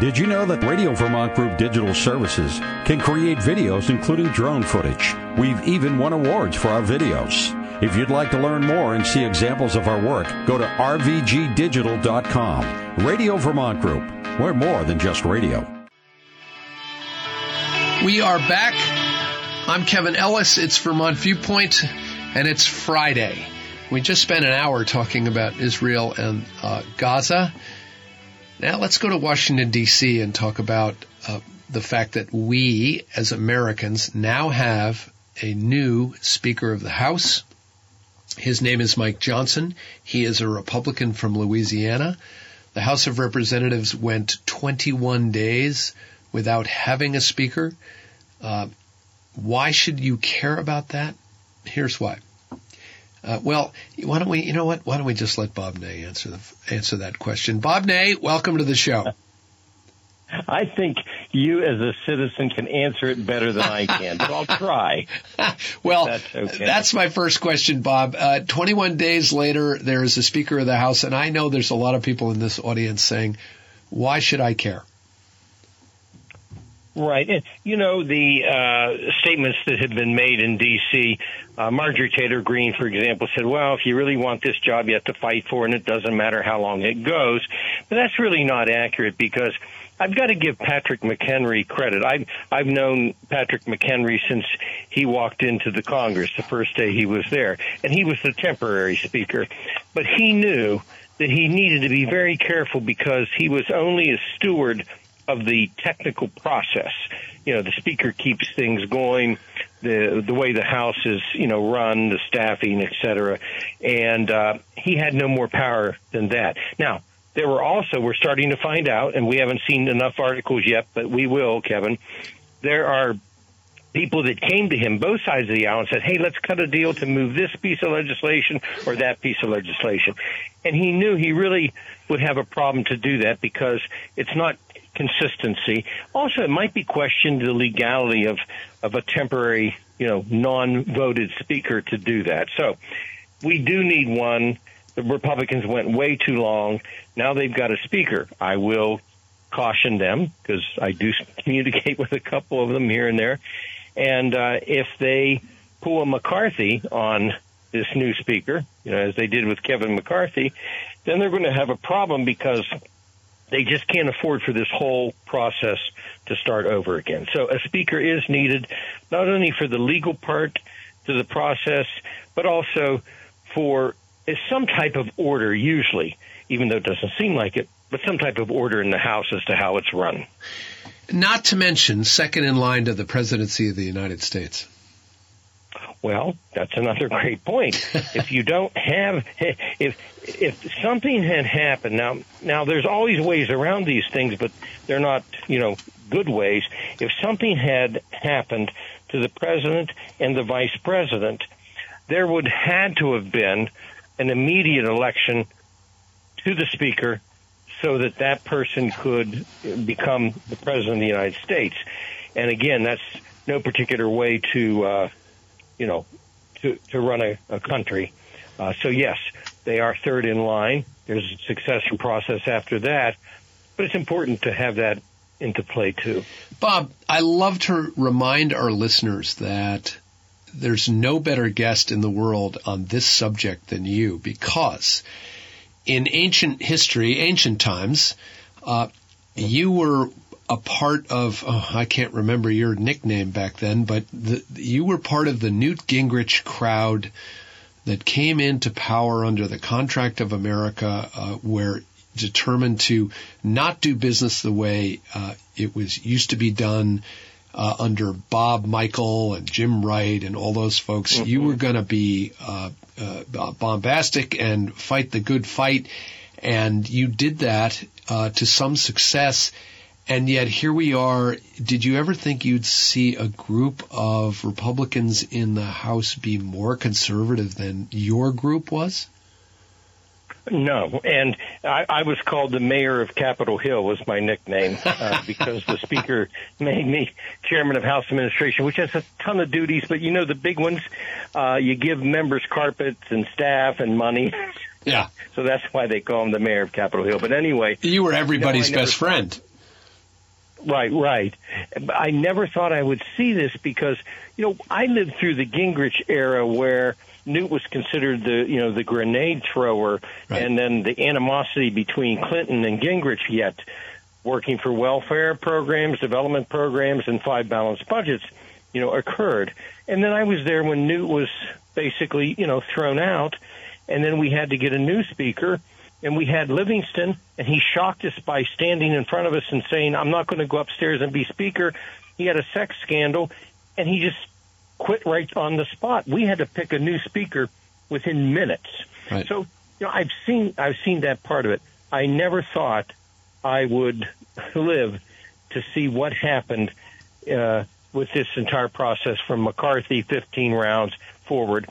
Did you know that Radio Vermont Group Digital Services can create videos including drone footage? We've even won awards for our videos. If you'd like to learn more and see examples of our work, go to rvgdigital.com. Radio Vermont Group. We're more than just radio. We are back. I'm Kevin Ellis. It's Vermont Viewpoint, and it's Friday. We just spent an hour talking about Israel and uh, Gaza. Now let's go to Washington, D.C. and talk about uh, the fact that we, as Americans, now have a new Speaker of the House. His name is Mike Johnson. He is a Republican from Louisiana. The House of Representatives went 21 days without having a Speaker. Uh, why should you care about that? Here's why. Uh, well, why don't we? You know what? Why don't we just let Bob Ney answer the answer that question? Bob Ney, welcome to the show. I think you, as a citizen, can answer it better than I can, but I'll try. well, that's, okay. that's, my first question, Bob. Uh, 21 days later, there is a Speaker of the House, and I know there's a lot of people in this audience saying, "Why should I care?" Right. And, you know, the uh, statements that have been made in D.C., uh, Marjorie Taylor Greene, for example, said, well, if you really want this job, you have to fight for it, and it doesn't matter how long it goes. But that's really not accurate because I've got to give Patrick McHenry credit. I've, I've known Patrick McHenry since he walked into the Congress the first day he was there, and he was the temporary speaker. But he knew that he needed to be very careful because he was only a steward – of the technical process. You know, the speaker keeps things going, the the way the house is, you know, run, the staffing, et cetera, and uh, he had no more power than that. Now, there were also we're starting to find out, and we haven't seen enough articles yet, but we will, Kevin. There are people that came to him, both sides of the aisle, and said, "Hey, let's cut a deal to move this piece of legislation or that piece of legislation," and he knew he really would have a problem to do that because it's not consistency. Also, it might be questioned the legality of of a temporary, you know, non-voted speaker to do that. So, we do need one. The Republicans went way too long. Now they've got a speaker. I will caution them because I do communicate with a couple of them here and there. And uh, if they pull a McCarthy on this new speaker, you know, as they did with Kevin McCarthy, then they're going to have a problem because they just can't afford for this whole process to start over again. So a speaker is needed not only for the legal part to the process, but also for some type of order, usually, even though it doesn't seem like it, but some type of order in the House as to how it's run. Not to mention, second in line to the presidency of the United States. Well, that's another great point. if you don't have, if if something had happened now, now there's always ways around these things, but they're not, you know, good ways. If something had happened to the president and the vice president, there would had to have been an immediate election to the speaker so that that person could become the president of the United States. And again, that's no particular way to uh, you know, to, to run a, a country. Uh, so yes, they are third in line. There's a succession process after that, but it's important to have that into play too. Bob, I love to remind our listeners that there's no better guest in the world on this subject than you because in ancient history, ancient times, uh, you were a part of oh, I can't remember your nickname back then, but the, you were part of the Newt Gingrich crowd that came into power under the Contract of America, uh, where determined to not do business the way uh, it was used to be done uh, under Bob Michel and Jim Wright and all those folks. Mm-hmm. You were going to be uh, uh, bombastic and fight the good fight, and you did that uh, to some success and yet here we are. Did you ever think you'd see a group of Republicans in the House be more conservative than your group was? No, and I, I was called the mayor of Capitol Hill was my nickname uh, because the speaker made me chairman of House Administration, which has a ton of duties. But you know the big ones, uh, you give members carpets and staff and money. Yeah. So that's why they call him the mayor of Capitol Hill. But anyway, you were everybody's best friend. Right, right. I never thought I would see this because, you know, I lived through the Gingrich era where Newt was considered the, you know, the grenade thrower right. and then the animosity between Clinton and Gingrich yet working for welfare programs, development programs, and five balanced budgets, you know, occurred. And then I was there when Newt was basically, you know, thrown out, and then we had to get a new speaker, and we had Livingston, and he shocked us by standing in front of us and saying, "I'm not going to go upstairs and be speaker." He had a sex scandal, and he just quit right on the spot. We had to pick a new speaker within minutes. Right. So, you know, I've seen I've seen that part of it. I never thought I would live to see what happened uh, with this entire process from McCarthy 15 rounds forward.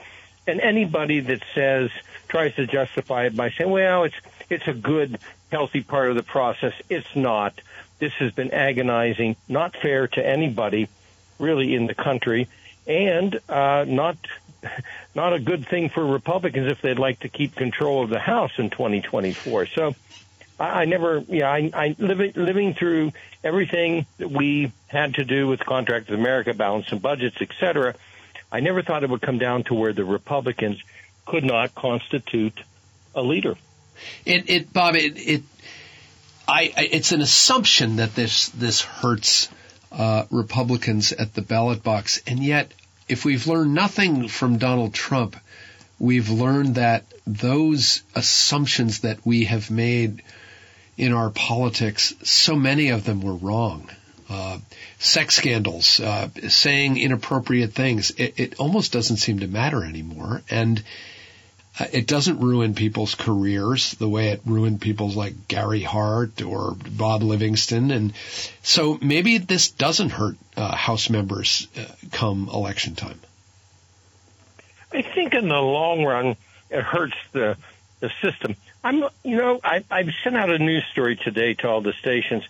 And anybody that says tries to justify it by saying, "Well, it's it's a good, healthy part of the process," it's not. This has been agonizing, not fair to anybody, really, in the country, and uh, not not a good thing for Republicans if they'd like to keep control of the House in 2024. So I, I never, yeah, I, I living living through everything that we had to do with Contract with America, balance and budgets, et cetera. I never thought it would come down to where the Republicans could not constitute a leader. It, it Bob, it, it I, it's an assumption that this this hurts uh, Republicans at the ballot box, and yet, if we've learned nothing from Donald Trump, we've learned that those assumptions that we have made in our politics, so many of them were wrong. Uh, sex scandals, uh, saying inappropriate things, it, it, almost doesn't seem to matter anymore. And it doesn't ruin people's careers the way it ruined people's like Gary Hart or Bob Livingston. And so maybe this doesn't hurt uh, House members uh, come election time. I think in the long run, it hurts the the system. I'm, you know, I, I've sent out a news story today to all the stations.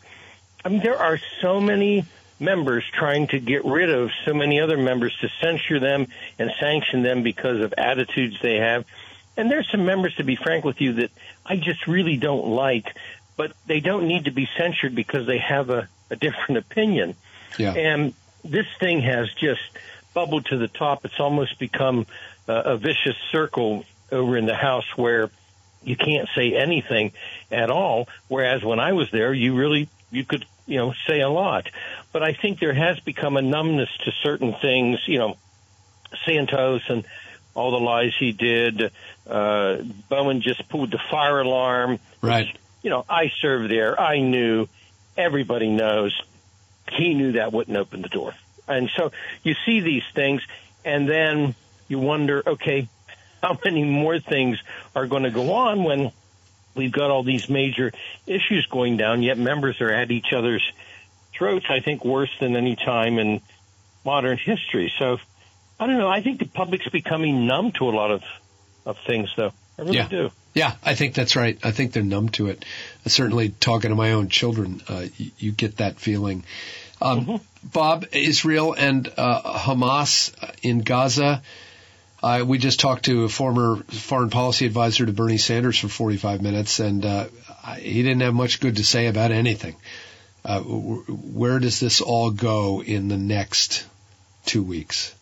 I mean, there are so many members trying to get rid of so many other members to censure them and sanction them because of attitudes they have. And there's some members, to be frank with you, that I just really don't like, but they don't need to be censured because they have a, a different opinion. Yeah. And this thing has just bubbled to the top. It's almost become a, a vicious circle over in the house where you can't say anything at all. Whereas when I was there, you really you could you know say a lot. But I think there has become a numbness to certain things. You know, Santos and all the lies he did. Uh, Bowman just pulled the fire alarm. Right. Which, you know, I served there. I knew. Everybody knows. He knew that wouldn't open the door. And so you see these things, and then you wonder, okay, how many more things are going to go on when we've got all these major issues going down, yet members are at each other's throats, I think worse than any time in modern history. So I don't know. I think the public's becoming numb to a lot of, of things, though. I really yeah. do. Yeah, I think that's right. I think they're numb to it. Certainly, talking to my own children, uh, you, you, get that feeling. Um, mm-hmm. Bob, Israel and uh, Hamas in Gaza uh, we just talked to a former foreign policy advisor to Bernie Sanders for 45 minutes, and uh, he didn't have much good to say about anything. Uh, where does this all go in the next two weeks?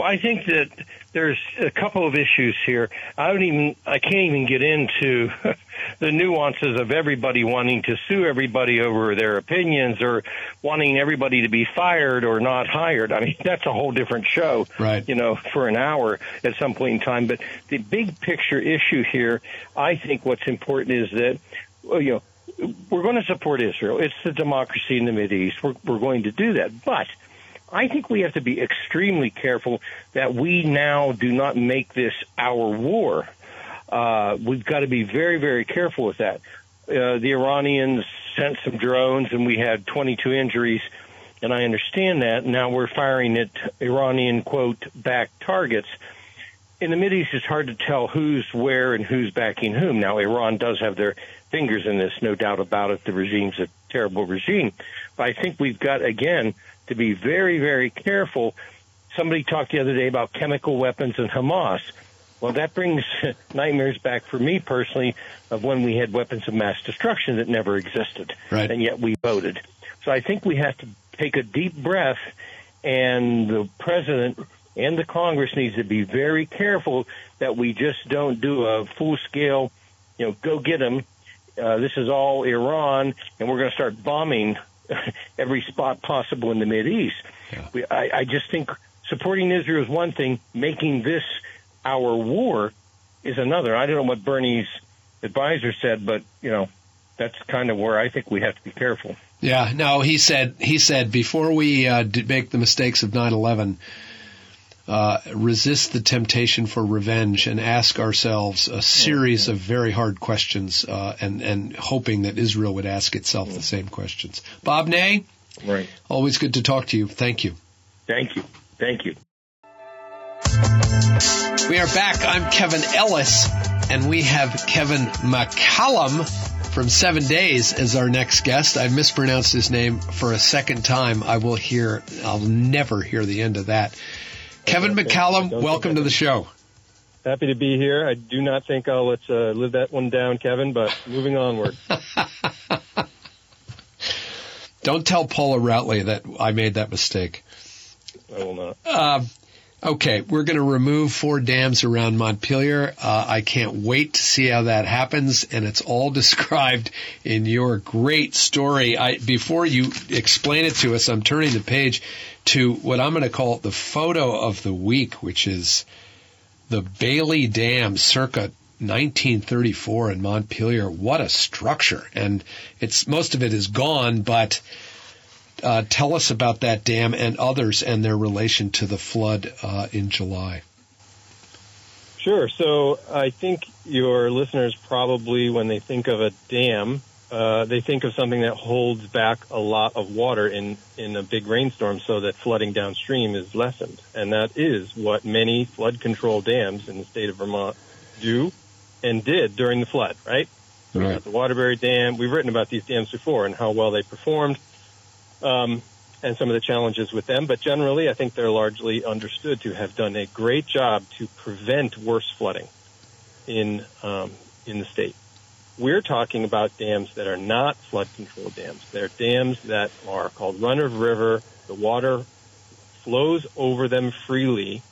Well, I think that there's a couple of issues here. I don't even, I can't even get into the nuances of everybody wanting to sue everybody over their opinions or wanting everybody to be fired or not hired. I mean, that's a whole different show, right. you know, for an hour at some point in time. But the big picture issue here, I think what's important is that, you know, we're going to support Israel. It's the democracy in the Middle East. We're, we're going to do that. But I think we have to be extremely careful that we now do not make this our war. Uh, we've got to be very, very careful with that. Uh, the Iranians sent some drones and we had 22 injuries, and I understand that. Now we're firing at Iranian, quote, back targets. In the Mideast, it's hard to tell who's where and who's backing whom. Now, Iran does have their fingers in this, no doubt about it. The regime's a terrible regime. But I think we've got, again, to be very, very careful. Somebody talked the other day about chemical weapons and Hamas. Well, that brings nightmares back for me personally of when we had weapons of mass destruction that never existed, right. and yet we voted. So I think we have to take a deep breath, and the president and the Congress needs to be very careful that we just don't do a full scale, you know, go get them. Uh, this is all Iran, and we're going to start bombing every spot possible in the Mid East. Yeah. We, I, I just think supporting Israel is one thing, making this our war is another. I don't know what Bernie's advisor said, but you know, that's kind of where I think we have to be careful. Yeah, no, he said he said before we uh, make the mistakes of 9/11, uh, resist the temptation for revenge and ask ourselves a series of very hard questions, uh, and and hoping that Israel would ask itself the same questions. Bob Ney, right? Always good to talk to you. Thank you. Thank you. Thank you. We are back. I'm Kevin Ellis, and we have Kevin McCallum from Seven Days as our next guest. I mispronounced his name for a second time. I will hear, I'll never hear the end of that. Kevin McCallum, welcome to the show. Happy to be here. I do not think I'll let uh, live that one down, Kevin, but moving onward. Don't tell Paula Routley that I made that mistake. I will not. Uh, Okay, we're going to remove four dams around Montpelier. Uh, I can't wait to see how that happens, and it's all described in your great story. I, before you explain it to us, I'm turning the page to what I'm going to call the photo of the week, which is the Bailey Dam circa 1934 in Montpelier. What a structure! And it's most of it is gone, but uh, tell us about that dam and others and their relation to the flood uh, in July. Sure. So I think your listeners probably, when they think of a dam, uh, they think of something that holds back a lot of water in, in a big rainstorm so that flooding downstream is lessened. And that is what many flood control dams in the state of Vermont do and did during the flood, right? Right. The Waterbury Dam. We've written about these dams before and how well they performed um, and some of the challenges with them. But generally, I think they're largely understood to have done a great job to prevent worse flooding in um, in the state. We're talking about dams that are not flood control dams. They're dams that are called run of river. The water flows over them freely.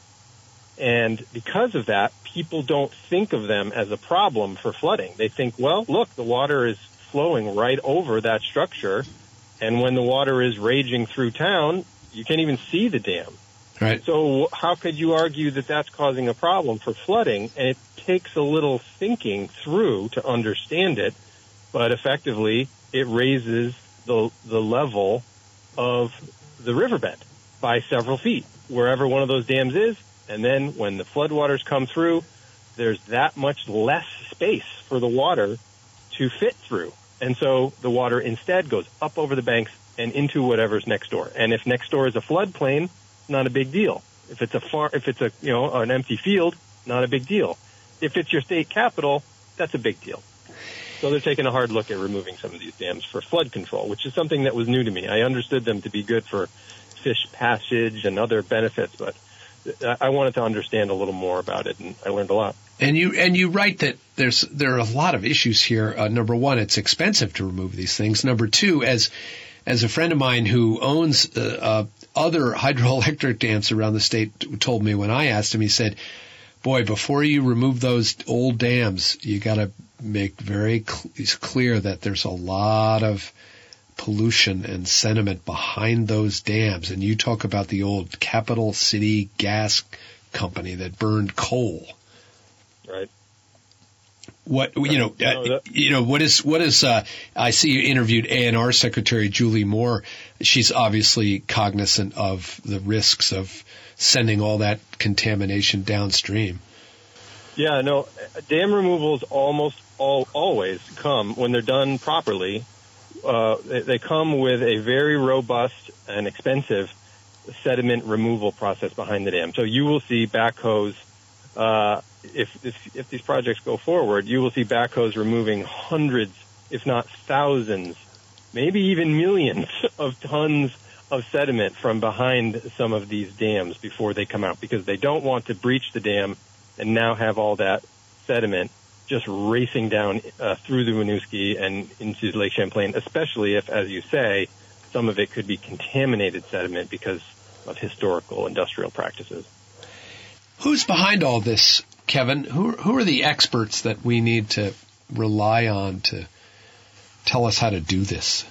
And because of that, people don't think of them as a problem for flooding. They think, well, look, the water is flowing right over that structure and when the water is raging through town, you can't even see the dam. Right. So how could you argue that that's causing a problem for flooding? And it takes a little thinking through to understand it, but effectively it raises the the level of the riverbed by several feet wherever one of those dams is. And then when the floodwaters come through, there's that much less space for the water to fit through. And so the water instead goes up over the banks and into whatever's next door. And if next door is a floodplain, not a big deal. If it's a far, if it's a, you know, an empty field, not a big deal. If it's your state capital, that's a big deal. So they're taking a hard look at removing some of these dams for flood control, which is something that was new to me. I understood them to be good for fish passage and other benefits, but I wanted to understand a little more about it, and I learned a lot. And you and you write that there's there are a lot of issues here. Uh, number one, it's expensive to remove these things. Number two, as as a friend of mine who owns uh, uh, other hydroelectric dams around the state told me when I asked him, he said, "Boy, before you remove those old dams, you got to make very cl- clear that there's a lot of pollution and sediment behind those dams." And you talk about the old Capital City Gas Company that burned coal right? What you know, you know what is what is? Uh, I see you interviewed ANR Secretary Julie Moore. She's obviously cognizant of the risks of sending all that contamination downstream. Yeah, no, dam removals almost all always come when they're done properly. Uh, they, they come with a very robust and expensive sediment removal process behind the dam. So you will see backhoes uh, if, if, if these projects go forward, you will see backhoes removing hundreds, if not thousands, maybe even millions of tons of sediment from behind some of these dams before they come out because they don't want to breach the dam and now have all that sediment just racing down uh, through the Winooski and into Lake Champlain, especially if, as you say, some of it could be contaminated sediment because of historical industrial practices. Who's behind all this, Kevin? Who, who are the experts that we need to rely on to tell us how to do this?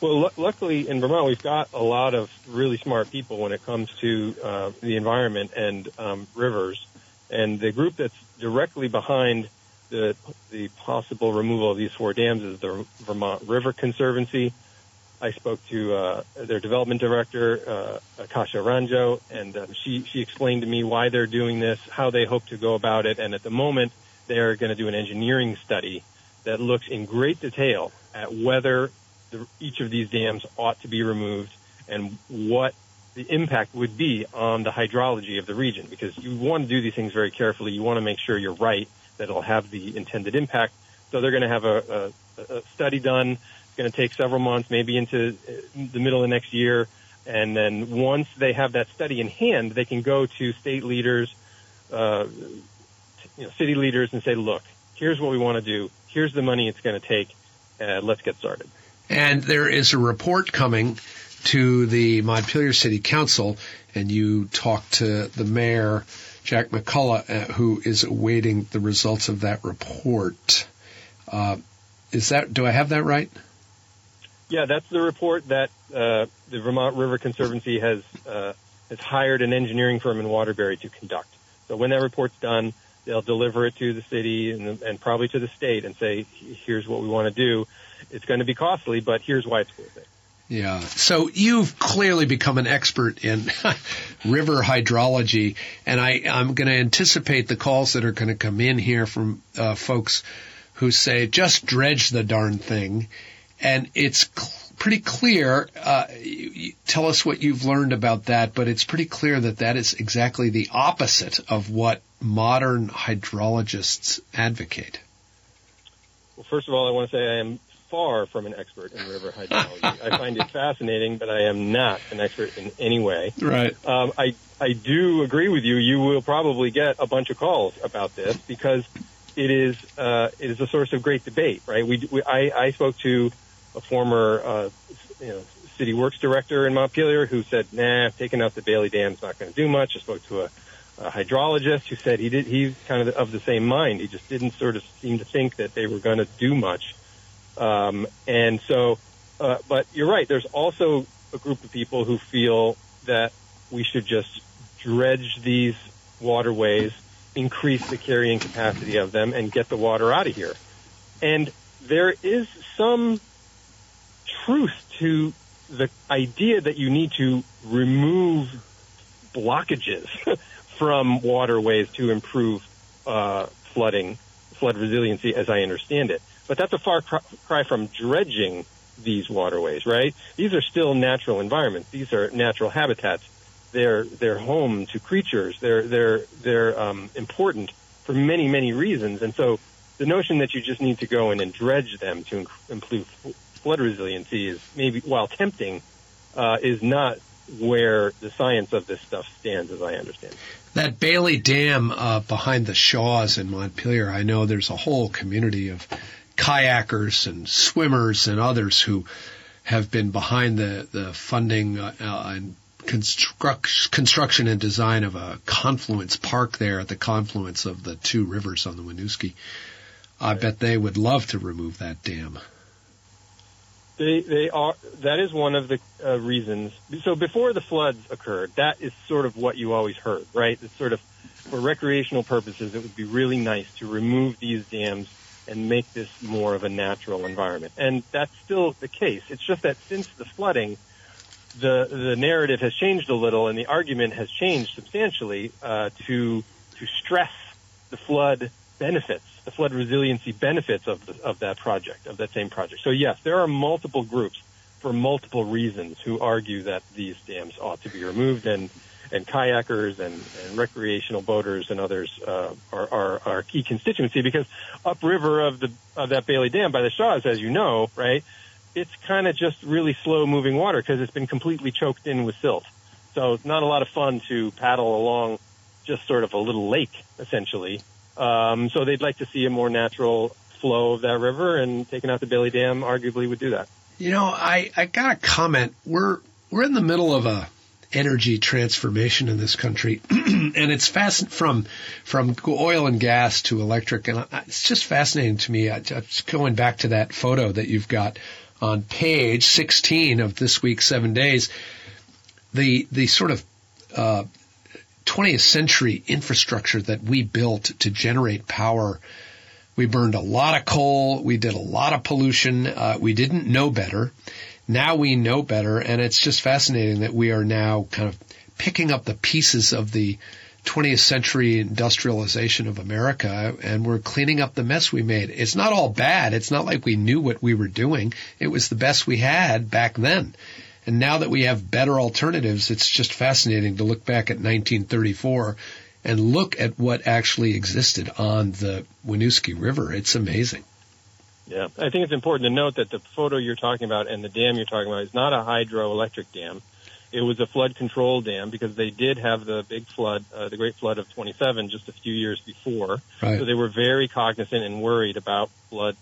Well, l- luckily in Vermont, we've got a lot of really smart people when it comes to uh, the environment and um, rivers. And the group that's directly behind the, the possible removal of these four dams is the Vermont River Conservancy. I spoke to uh, their development director, uh, Akasha Ranjo, and um, she, she explained to me why they're doing this, how they hope to go about it, and at the moment they're going to do an engineering study that looks in great detail at whether the, each of these dams ought to be removed and what the impact would be on the hydrology of the region because you want to do these things very carefully. You want to make sure you're right, that it'll have the intended impact. So they're going to have a, a, a study done. It's going to take several months, maybe into uh, the middle of next year. And then once they have that study in hand, they can go to state leaders, uh, you know, city leaders and say, look, here's what we want to do. Here's the money it's going to take. Uh, let's get started. And there is a report coming to the Montpelier City Council, and you talked to the mayor, Jack McCullough, uh, who is awaiting the results of that report. Uh, is that? Do I have that right? Yeah, that's the report that uh, the Vermont River Conservancy has uh, has hired an engineering firm in Waterbury to conduct. So when that report's done, they'll deliver it to the city and, and probably to the state and say, "Here's what we want to do." it's going to be costly, but here's why it's worth it. Yeah. So you've clearly become an expert in river hydrology, and I, I'm going to anticipate the calls that are going to come in here from uh, folks who say, just dredge the darn thing. And it's cl- pretty clear. Uh, tell us what you've learned about that, but it's pretty clear that that is exactly the opposite of what modern hydrologists advocate. Well, first of all, I want to say I am far from an expert in river hydrology. I find it fascinating, but I am not an expert in any way. Right. Um, I I do agree with you. You will probably get a bunch of calls about this because it is uh, it is a source of great debate. Right. We, we I, I spoke to a former uh, you know city works director in Montpelier who said, "Nah, taking out the Bailey Dam is not going to do much." I spoke to a a hydrologist who said he did he's kind of of the same mind. He just didn't sort of seem to think that they were going to do much. Um, and so, uh, but you're right. There's also a group of people who feel that we should just dredge these waterways, increase the carrying capacity of them, and get the water out of here. And there is some truth to the idea that you need to remove blockages from waterways to improve uh, flooding, flood resiliency, as I understand it. But that's a far cry from dredging these waterways, right? These are still natural environments. These are natural habitats. They're they're home to creatures. They're they're they're um, important for many many reasons. And so the notion that you just need to go in and dredge them to improve flood resiliency is maybe while tempting, uh, is not where the science of this stuff stands, as I understand. That Bailey Dam uh, behind the Shaws in Montpelier, I know there's a whole community of kayakers and swimmers and others who have been behind the, the funding uh, and construct, construction and design of a confluence park there at the confluence of the two rivers on the Winooski. I bet they would love to remove that dam. They, they are. That is one of the uh, reasons. So before the floods occurred, that is sort of what you always heard, right? It's sort of for recreational purposes. It would be really nice to remove these dams and make this more of a natural environment. And that's still the case. It's just that since the flooding, the the narrative has changed a little, and the argument has changed substantially uh, to to stress the flood benefits, the flood resiliency benefits of the, of that project, of that same project. So yes, there are multiple groups for multiple reasons who argue that these dams ought to be removed, and and kayakers and, and recreational boaters and others uh, are, are our key constituency because upriver of the of that Bailey Dam by the Shaws, as you know, right, it's kind of just really slow moving water because it's been completely choked in with silt. So it's not a lot of fun to paddle along just sort of a little lake, essentially. Um, so they'd like to see a more natural flow of that river, and taking out the Bailey Dam arguably would do that. You know, I, I got a comment. We're we're in the middle of a energy transformation in this country, and it's fast from from oil and gas to electric, and it's just fascinating to me. Just going back to that photo that you've got on page 16 of this week's Seven Days, the the sort of uh, 20th century infrastructure that we built to generate power. We burned a lot of coal. We did a lot of pollution. Uh, we didn't know better. Now we know better, and it's just fascinating that we are now kind of picking up the pieces of the 20th century industrialization of America and we're cleaning up the mess we made. It's not all bad. It's not like we knew what we were doing. It was the best we had back then. And now that we have better alternatives, it's just fascinating to look back at 1934 and look at what actually existed on the Winooski River. It's amazing. Yeah, I think it's important to note that the photo you're talking about and the dam you're talking about is not a hydroelectric dam. It was a flood control dam because they did have the big flood, uh, the Great Flood of 27, just a few years before. Right. So they were very cognizant and worried about flood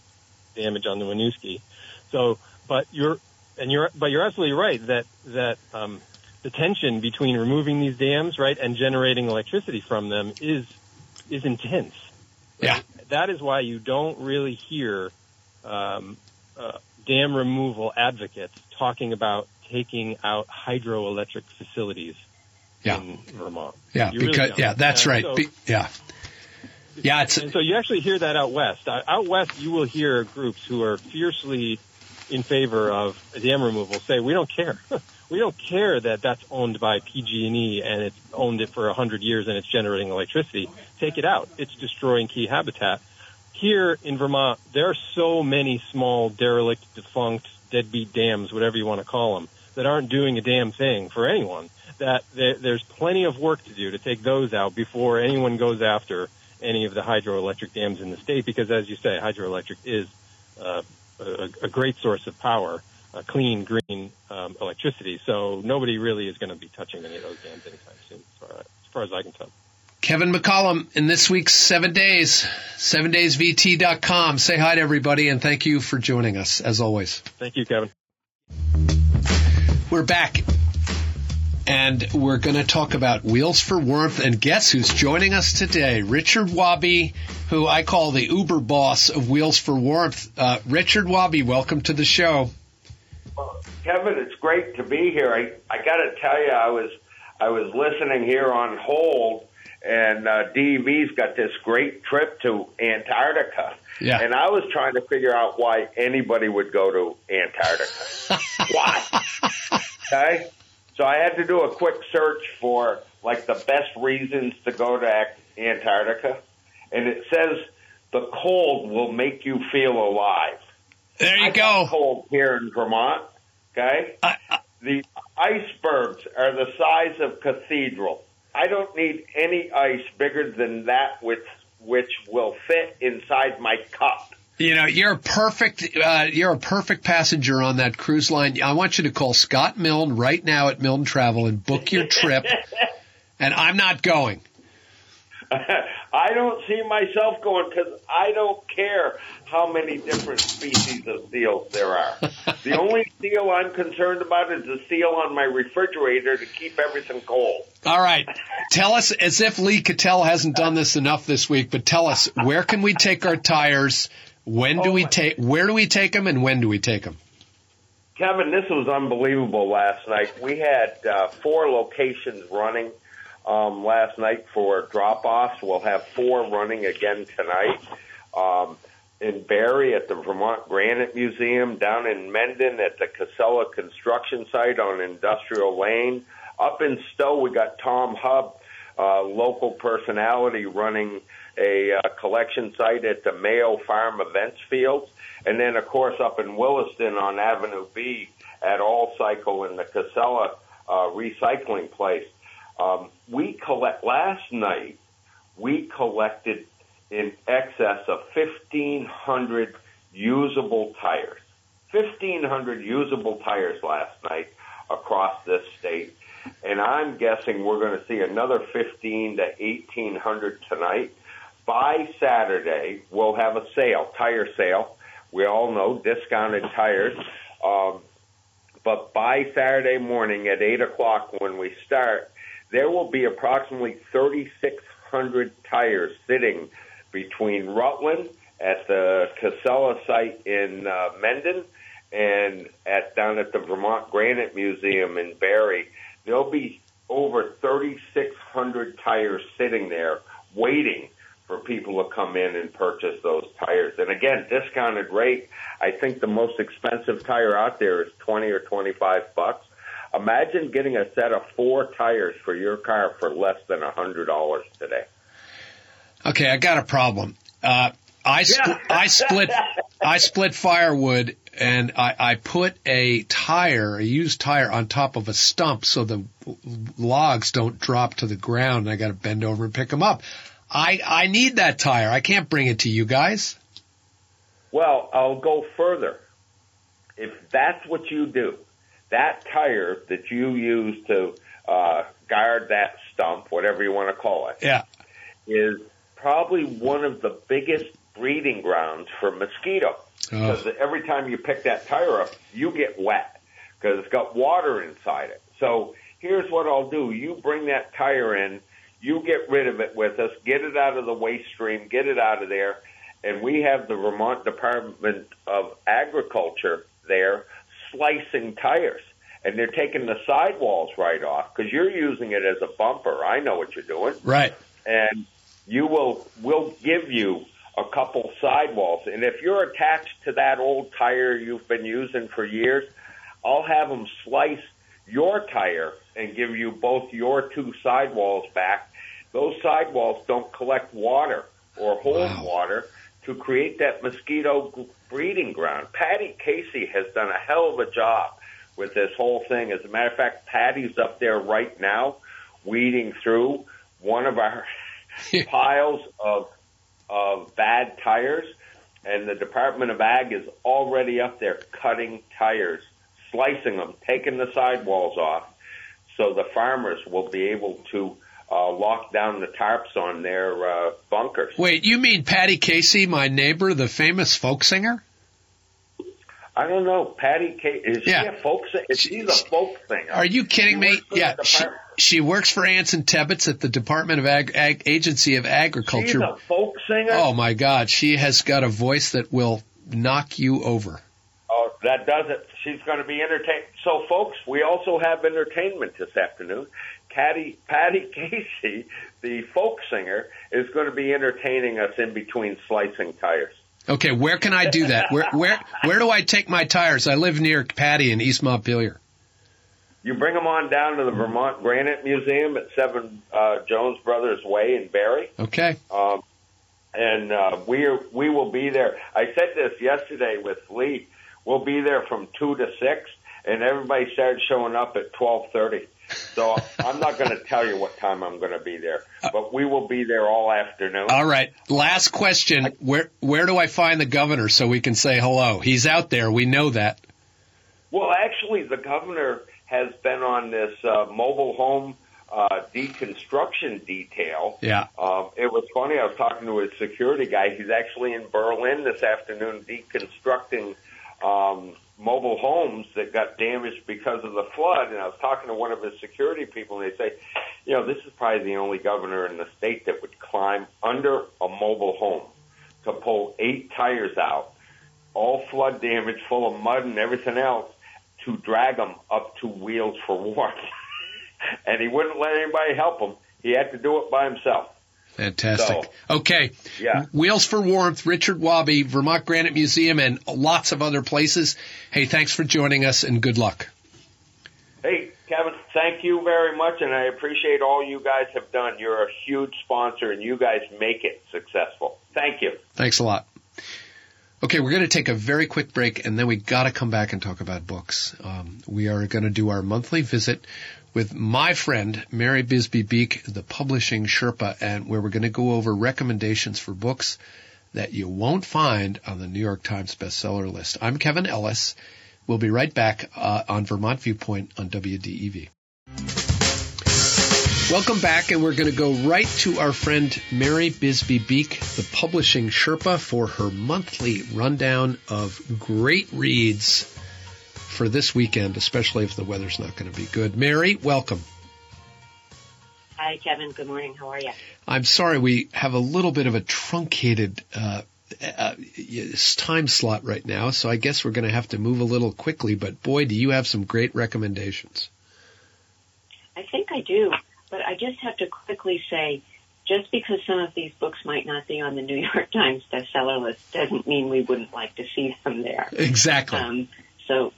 damage on the Winooski. So, but you're and you're but you're absolutely right that that um, the tension between removing these dams right and generating electricity from them is is intense. Yeah, that is why you don't really hear um, uh, dam removal advocates talking about taking out hydroelectric facilities yeah. in Vermont. Yeah, you because really yeah, that's and right. So, Be, yeah. Yeah, it's and so you actually hear that out west. Uh, out west, you will hear groups who are fiercely in favor of dam removal say we don't care. we don't care that that's owned by PG&E and it's owned it for a hundred years and it's generating electricity. Take it out. It's destroying key habitat. Here in Vermont, there are so many small, derelict, defunct, deadbeat dams, whatever you want to call them, that aren't doing a damn thing for anyone. That there's plenty of work to do to take those out before anyone goes after any of the hydroelectric dams in the state. Because, as you say, hydroelectric is uh, a, a, great source of power, uh, clean, green um, electricity. So nobody really is going to be touching any of those dams anytime soon, as far, as far as I can tell. Kevin McCallum in this week's Seven Days, 7daysvt.com. Say hi to everybody and thank you for joining us, as always. Thank you, Kevin. We're back. And we're going to talk about Wheels for Warmth. And guess who's joining us today? Richard Wobby, who I call the Uber boss of Wheels for Warmth. Uh, Richard Wobby, welcome to the show. Well, Kevin, it's great to be here. I, I got to tell you, I was I was listening here on hold, and uh, DV's got this great trip to Antarctica. Yeah. And I was trying to figure out why anybody would go to Antarctica. why? Okay. So I had to do a quick search for like the best reasons to go to Antarctica, and it says the cold will make you feel alive. There you I go. Cold here in Vermont. Okay. The icebergs are the size of cathedrals. I don't need any ice bigger than that which which will fit inside my cup. You know, you're a perfect uh, you're a perfect passenger on that cruise line. I want you to call Scott Milne right now at Milne Travel and book your trip. and I'm not going. I don't see myself going because I don't care how many different species of seals there are. the only seal I'm concerned about is the seal on my refrigerator to keep everything cold. All right. Tell us, as if Lee Cattell hasn't done this enough this week, but tell us, where can we take our tires? When do Oh, we take, where do we take them and when do we take them? Kevin, this was unbelievable last night. We had uh, four locations running um, last night for drop offs. We'll have four running again tonight. Um, in Barre at the Vermont Granite Museum, down in Mendon at the Casella construction site on Industrial Lane. Up in Stowe, we got Tom Hub, uh, local personality, running a uh, collection site at the Mayo Farm Events Field. And then, of course, up in Williston on Avenue B at All Cycle in the Casella uh, recycling place. Um, we collect last night. We collected in excess of 1,500 usable tires. 1,500 usable tires last night across this state. and I'm guessing we're going to see another 15 to 1800 tonight. By Saturday, we'll have a sale, tire sale. We all know discounted tires. Um, but by Saturday morning at 8 o'clock when we start, there will be approximately 3,600 tires sitting between Rutland at the Casella site in uh, Mendon and at down at the Vermont Granite Museum in Barre. There'll be over 3,600 tires sitting there waiting for people to come in and purchase those tires. And again, discounted rate. I think the most expensive tire out there is 20 or 25 bucks. Imagine getting a set of four tires for your car for less than a hundred dollars today. Okay, I got a problem. Uh, I spl- I split I split firewood and I, I put a tire, a used tire, on top of a stump so the logs don't drop to the ground. And I got to bend over and pick them up. I I need that tire. I can't bring it to you guys. Well, I'll go further. If that's what you do, that tire that you use to uh, guard that stump, whatever you want to call it, Yeah. is probably one of the biggest breeding grounds for mosquito. Because Oh. every time you pick that tire up, you get wet because it's got water inside it. So here's what I'll do: you bring that tire in, you get rid of it with us, get it out of the waste stream, get it out of there, and we have the Vermont Department of Agriculture there slicing tires. And they're taking the sidewalls right off because you're using it as a bumper. I know what you're doing Right. and you will will give you a couple sidewalls. And if you're attached to that old tire you've been using for years, I'll have them slice your tire and give you both your two sidewalls back. Those sidewalls don't collect water or hold Wow. water to create that mosquito breeding ground. Patty Casey has done a hell of a job with this whole thing. As a matter of fact, Patty's up there right now weeding through one of our piles of of bad tires, and the Department of Ag is already up there cutting tires, slicing them, taking the sidewalls off, so the farmers will be able to uh, lock down the tarps on their uh, bunkers. Wait, you mean Patty Casey, my neighbor, the famous folk singer? I don't know, Patty. Casey, is Yeah. she a folk? Singer? She's a folk singer. Are you kidding She me? works for the Yeah, she, she works for Anson Tebbetts at the Department of Ag, Ag Agency of Agriculture. She's a folk singer. Oh my God, she has got a voice that will knock you over. Oh, that does it. She's going to be entertained. So, folks, we also have entertainment this afternoon. Patty, Patty Casey, the folk singer, is going to be entertaining us in between slicing tires. Okay, where can I do that? Where where where do I take my tires? I live near Patty in East Montpelier. You bring them on down to the Vermont Granite Museum at Seven uh, Jones Brothers Way in Barre. Okay. Um, and uh, we are, we will be there. I said this yesterday with Lee. We'll be there from two to six, and everybody started showing up at twelve thirty. So I'm not going to tell you what time I'm going to be there, but we will be there all afternoon. All right. Last question. Where where do I find the governor so we can say hello? He's out there. We know that. Well, actually, the governor has been on this uh, mobile home uh, deconstruction detail. Yeah. Um, it was funny. I was talking to his security guy. He's actually in Berlin this afternoon deconstructing um, mobile homes that got damaged because of the flood. And I was talking to one of his security people, and they say, you know, this is probably the only governor in the state that would climb under a mobile home to pull eight tires out, all flood damage, full of mud and everything else, to drag them up to Wheels for Warmth. and he wouldn't let anybody help him. He had to do it by himself. Fantastic. Okay. Yeah. Wheels for Warmth, Richard Wobby, Vermont Granite Museum, and lots of other places. Hey, thanks for joining us and good luck. Hey, Kevin, thank you very much, and I appreciate all you guys have done. You're a huge sponsor, and you guys make it successful. Thank you. Thanks a lot. Okay, we're going to take a very quick break, and then we got to come back and talk about books. Um, we are going to do our monthly visit with my friend Mary Bisbee Beek, the publishing Sherpa, and where we're going to go over recommendations for books that you won't find on the New York Times bestseller list. I'm Kevin Ellis. We'll be right back uh, on Vermont Viewpoint on WDEV. Welcome back, and we're going to go right to our friend Mary Bisbee Beek, the publishing Sherpa, for her monthly rundown of great reads for this weekend, especially if the weather's not going to be good. Mary, welcome. Hi, Kevin. Good morning. How are you? I'm sorry we have a little bit of a truncated uh, uh, time slot right now, so I guess we're going to have to move a little quickly. But boy, do you have some great recommendations. I think I do. But I just have to quickly say, just because some of these books might not be on the New York Times bestseller list doesn't mean we wouldn't like to see them there. Exactly. Um, so,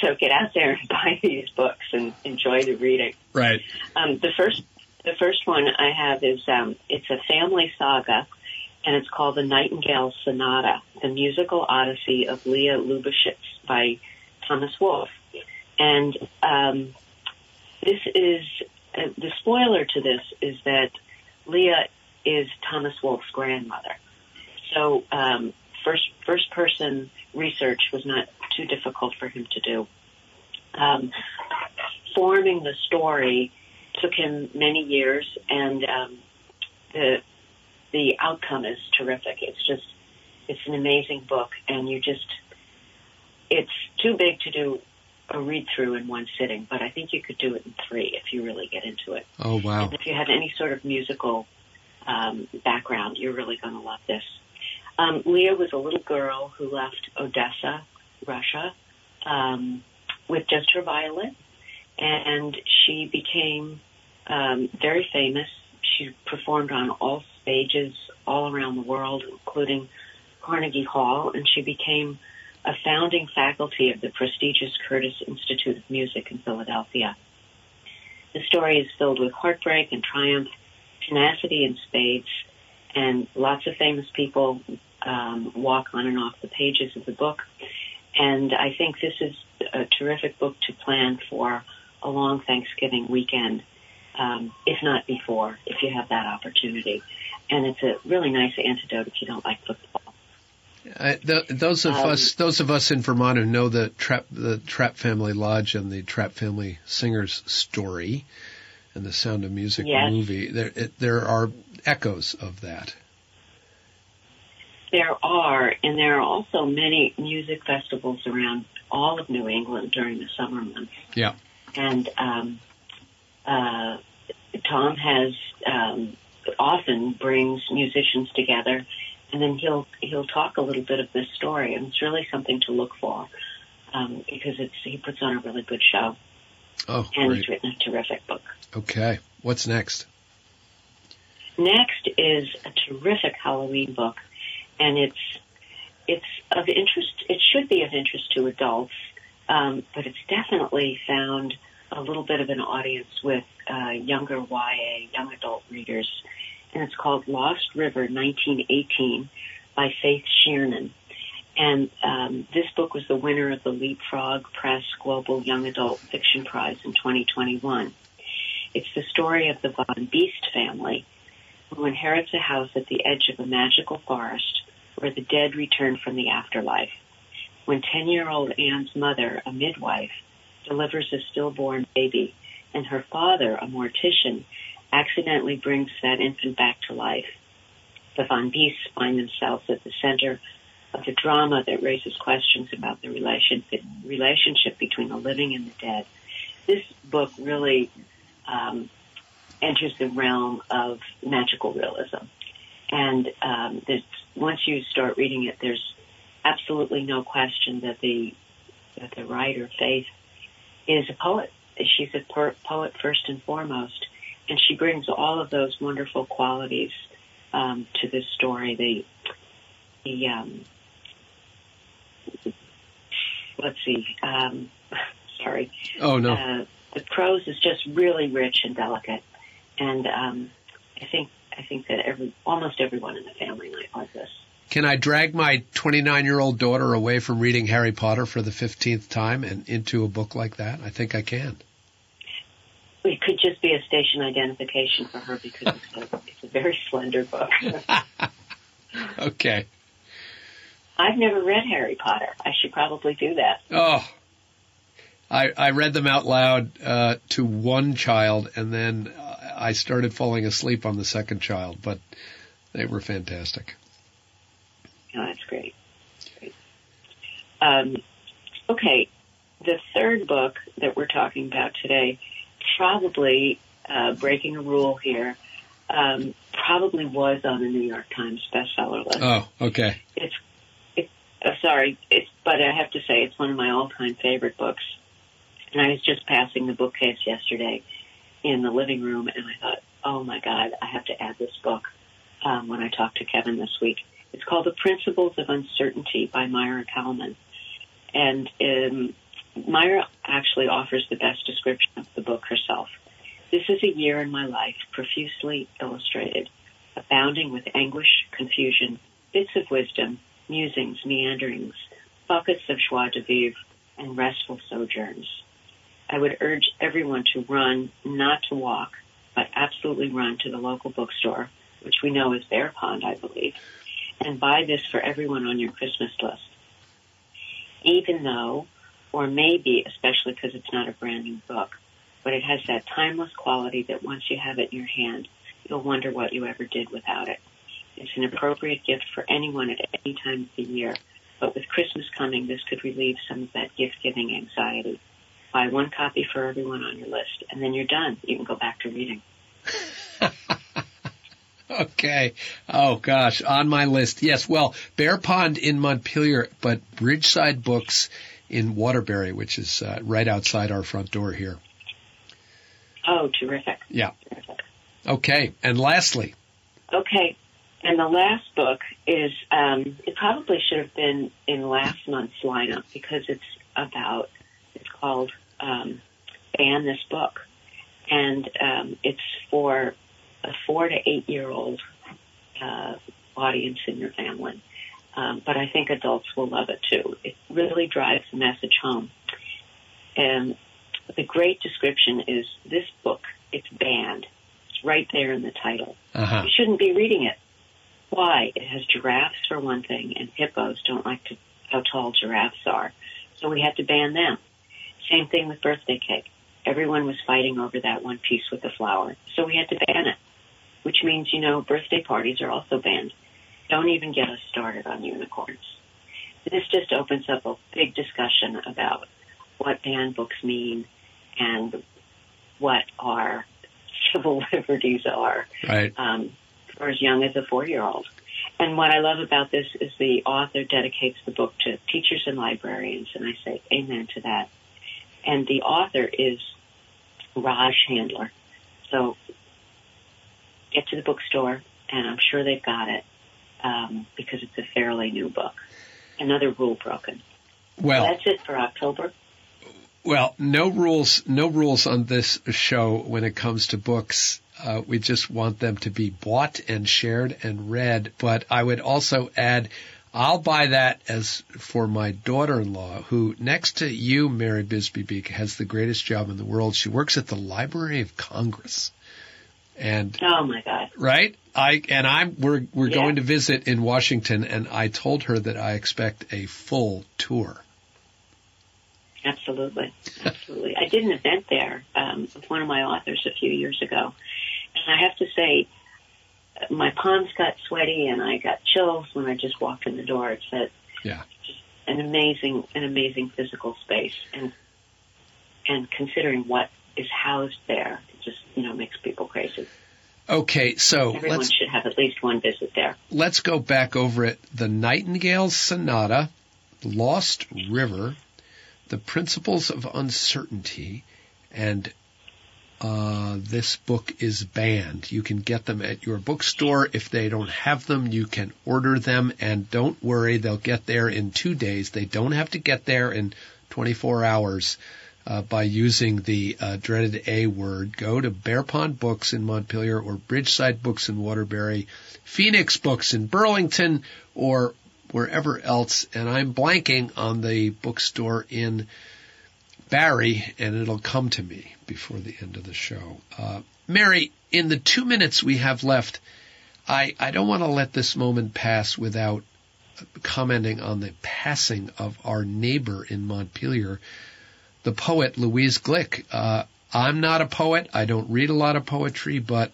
so get out there and buy these books and enjoy the reading. Right. Um, the first, the first one I have is um, it's a family saga, and it's called The Nightingale Sonata: The Musical Odyssey of Leah Luboshutz by Thomas Wolf. And um, this is uh, the spoiler to this is that Leah is Thomas Wolf's grandmother. So um, first first person research was not too difficult for him to do. Um, forming the story took him many years, and um, the the outcome is terrific. It's just it's an amazing book, and you just it's too big to do a read through in one sitting, but I think you could do it in three if you really get into it. Oh wow! And if you have any sort of musical um, background, you're really going to love this. Um, Leah was a little girl who left Odessa, Russia, um, with just her violin, and she became um, very famous. She performed on all stages all around the world, including Carnegie Hall, and she became a founding faculty of the prestigious Curtis Institute of Music in Philadelphia. The story is filled with heartbreak and triumph, tenacity and spades, and lots of famous people um, walk on and off the pages of the book. And I think this is a terrific book to plan for a long Thanksgiving weekend, um, if not before, if you have that opportunity. And it's a really nice antidote if you don't like football. Th- those of Um, us, those of us in Vermont who know the Trapp, the Trapp Family Lodge and the Trapp Family Singers story, and the Sound of Music Yes. movie, there it, there are echoes of that. There are, and there are also many music festivals around all of New England during the summer months. Yeah. And um, uh, Tom has um, often brings musicians together, and then he'll he'll talk a little bit of this story, and it's really something to look for um, because it's he puts on a really good show, Oh, and great. he's written a terrific book. Okay. What's next? Next is a terrific Halloween book, and it's it's of interest. It should be of interest to adults, um, but it's definitely found a little bit of an audience with uh, younger YA, young adult readers, and it's called Lost River 1918 by Faith Shearin. And um, this book was the winner of the Leapfrog Press Global Young Adult Fiction Prize in 2021. It's the story of the Von Beast family, who inherits a house at the edge of a magical forest where the dead return from the afterlife. When 10 year old Anne's mother, a midwife, delivers a stillborn baby, and her father, a mortician, accidentally brings that infant back to life, the Von Beasts find themselves at the center of a drama that raises questions about the relation, relationship between the living and the dead. This book really um, enters the realm of magical realism. And um, there's, once you start reading it, there's absolutely no question that the that the writer Faith is a poet. She's a per- poet first and foremost, and she brings all of those wonderful qualities um, to this story. The the um, let's see, um, sorry, Oh no. uh, the prose is just really rich and delicate, and um, I think I think that every almost everyone in the family might like this. Can I drag my 29 year old daughter away from reading Harry Potter for the 15th time and into a book like that? I think I can. It could just be a station identification for her because it's a, it's a very slender book. Okay. I've never read Harry Potter. I should probably do that. Oh, I, I read them out loud uh, to one child, and then I started falling asleep on the second child, but they were fantastic. Oh, that's great. great. Um, okay, the third book that we're talking about today, probably uh, breaking a rule here, um, probably was on the New York Times bestseller list. Oh, okay. It's, it, uh, sorry, it's, but I have to say it's one of my all-time favorite books. And I was just passing the bookcase yesterday in the living room, and I thought, oh my God, I have to add this book um, when I talk to Kevin this week. It's called The Principles of Uncertainty by Maira Kalman. And um, Maira actually offers the best description of the book herself. This is a year in my life profusely illustrated, abounding with anguish, confusion, bits of wisdom, musings, meanderings, buckets of joie de vivre, and restful sojourns. I would urge everyone to run, not to walk, but absolutely run to the local bookstore, which we know is Bear Pond, I believe, and buy this for everyone on your Christmas list. Even though, or maybe especially because it's not a brand new book, but it has that timeless quality that once you have it in your hand, you'll wonder what you ever did without it. It's an appropriate gift for anyone at any time of the year, but with Christmas coming, this could relieve some of that gift giving anxiety. Buy one copy for everyone on your list, and then you're done. You can go back to reading. okay. Oh gosh, on my list. Yes. Well, Bear Pond in Montpelier, but Bridgeside Books in Waterbury, which is uh, right outside our front door here. Oh, terrific. Yeah. Terrific. Okay. And lastly. Okay. And the last book is, um, it probably should have been in last month's lineup because it's about, it's called um, Ban This Book. And um, it's for a four to eight year old uh, audience in your family. Um, but I think adults will love it too. It really drives the message home. And the great description is this book, it's banned. It's right there in the title. Uh-huh. You shouldn't be reading it. Why? It has giraffes for one thing, and hippos don't like to, how tall giraffes are. So we had to ban them. Same thing with birthday cake. Everyone was fighting over that one piece with the flower. So we had to ban it, which means, you know, birthday parties are also banned. Don't even get us started on unicorns. This just opens up a big discussion about what banned books mean and what our civil liberties are Right. um, for as young as a four-year-old. And what I love about this is the author dedicates the book to teachers and librarians, and I say amen to that. And the author is Raj Haldar. So get to the bookstore, and I'm sure they've got it um, because it's a fairly new book. Another rule broken. Well, That's it for October. Well, no rules, no rules on this show when it comes to books. Uh, we just want them to be bought and shared and read. But I would also add, I'll buy that as for my daughter-in-law, who next to you, Mary Bisbee Beek, has the greatest job in the world. She works at the Library of Congress, and Oh my God. right, I and I'm we're we're Yeah. going to visit in Washington, and I told her that I expect a full tour. Absolutely, absolutely. I did an event there um, with one of my authors a few years ago, and I have to say, my palms got sweaty and I got chills when I just walked in the door. It's a, Yeah. just an amazing, an amazing physical space, and and considering what is housed there, it just you know makes people crazy. Okay, so Everyone let's should have at least one visit there. let's go back over it. The Nightingale Sonata, Lost River, The Principles of Uncertainty, and uh, this book is banned. You can get them at your bookstore. If they don't have them, you can order them, and don't worry, they'll get there in two days. They don't have to get there in 24 hours. Uh, by using the uh, dreaded A word, go to Bear Pond Books in Montpelier or Bridgeside Books in Waterbury, Phoenix Books in Burlington, or wherever else. And I'm blanking on the bookstore in Barre, and it'll come to me before the end of the show. Uh, Mary, in the two minutes we have left, I, I don't want to let this moment pass without commenting on the passing of our neighbor in Montpelier, the poet Louise Glück. Uh, I'm not a poet. I don't read a lot of poetry, but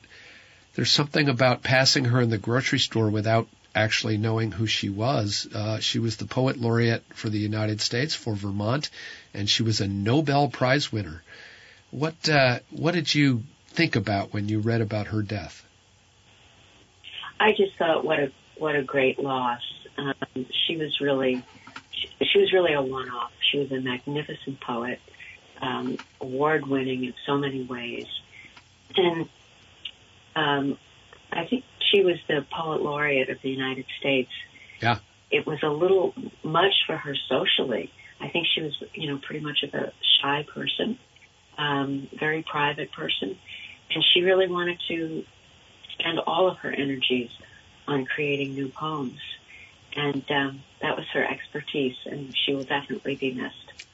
there's something about passing her in the grocery store without actually knowing who she was. Uh, she was the poet laureate for the United States for Vermont, and she was a Nobel Prize winner. What uh, what did you think about when you read about her death? I just thought what a what a great loss. Um, she was really she, she was really a one-off. She was a magnificent poet, um, award-winning in so many ways, and um, I think she was the poet laureate of the United States. Yeah. It was a little much for her socially. I think she was, you know, pretty much of a shy person, um, very private person, and she really wanted to spend all of her energies on creating new poems. And um, that was her expertise, and she will definitely be missed.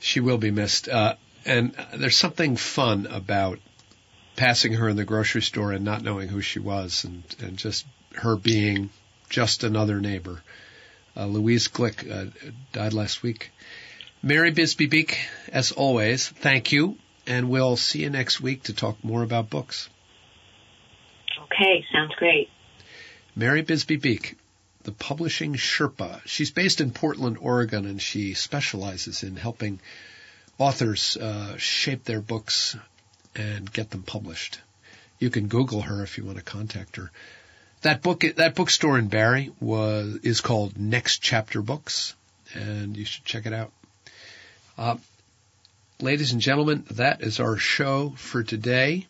She will be missed. Uh, and there's something fun about passing her in the grocery store and not knowing who she was, and, and just her being just another neighbor. Uh, Louise Glück uh, died last week. Mary Bisbee Beek, as always, thank you, and we'll see you next week to talk more about books. Okay, sounds great. Mary Bisbee Beek, the publishing Sherpa. She's based in Portland, Oregon, and she specializes in helping authors uh, shape their books and get them published. You can Google her if you want to contact her. That book, that bookstore in Barre was is called Next Chapter Books, and you should check it out. Uh, ladies and gentlemen, that is our show for today.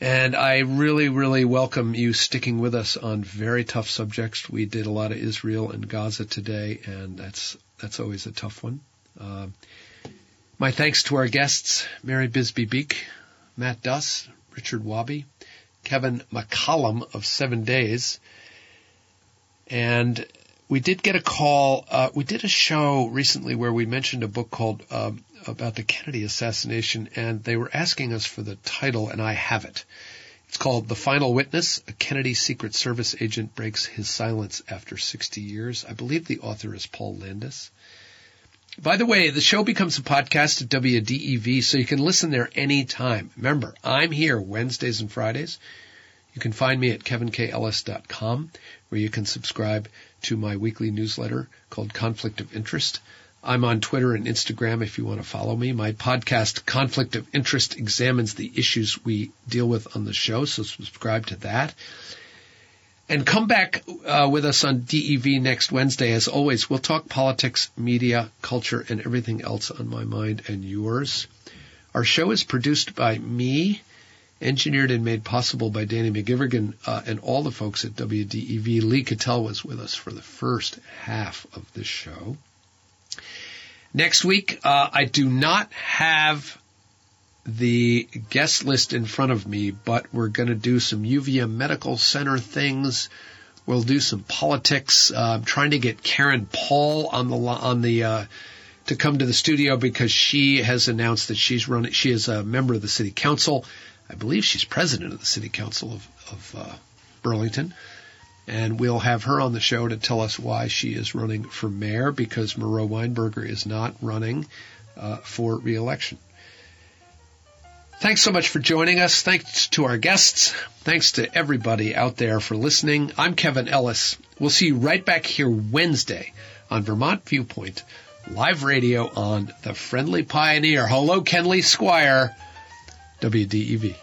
And I really, really welcome you sticking with us on very tough subjects. We did a lot of Israel and Gaza today, and that's that's always a tough one. Uh, my thanks to our guests, Mary Bisbee Beek, Matt Duss, Richard Wobby, Kevin McCallum of Seven Days, and we did get a call. Uh, we did a show recently where we mentioned a book called uh, about the Kennedy assassination, and they were asking us for the title, and I have it. It's called The Final Witness, a Kennedy Secret Service agent breaks his silence after 60 years. I believe the author is Paul Landis. By the way, the show becomes a podcast at WDEV, so you can listen there anytime. Remember, I'm here Wednesdays and Fridays. You can find me at kevinkellis.com, where you can subscribe to my weekly newsletter called Conflict of Interest. I'm on Twitter and Instagram if you want to follow me. My podcast, Conflict of Interest, examines the issues we deal with on the show, so subscribe to that. And come back uh, with us on DEV next Wednesday. As always, we'll talk politics, media, culture, and everything else on my mind and yours. Our show is produced by me, engineered and made possible by Danny McGivergan uh, and all the folks at WDEV. Lee Cattell was with us for the first half of this show. Next week, uh, I do not have the guest list in front of me, but we're going to do some UVM Medical Center things. We'll do some politics. Uh, I'm trying to get Karen Paul on the on the uh, to come to the studio because she has announced that she's running. She is a member of the city council. I believe she's president of the city council of, of uh, Burlington. And we'll have her on the show to tell us why she is running for mayor because Miro Weinberger is not running uh, for reelection. Thanks so much for joining us. Thanks to our guests. Thanks to everybody out there for listening. I'm Kevin Ellis. We'll see you right back here Wednesday on Vermont Viewpoint, live radio on the Friendly Pioneer. Hello, Kenley Squire, WDEV.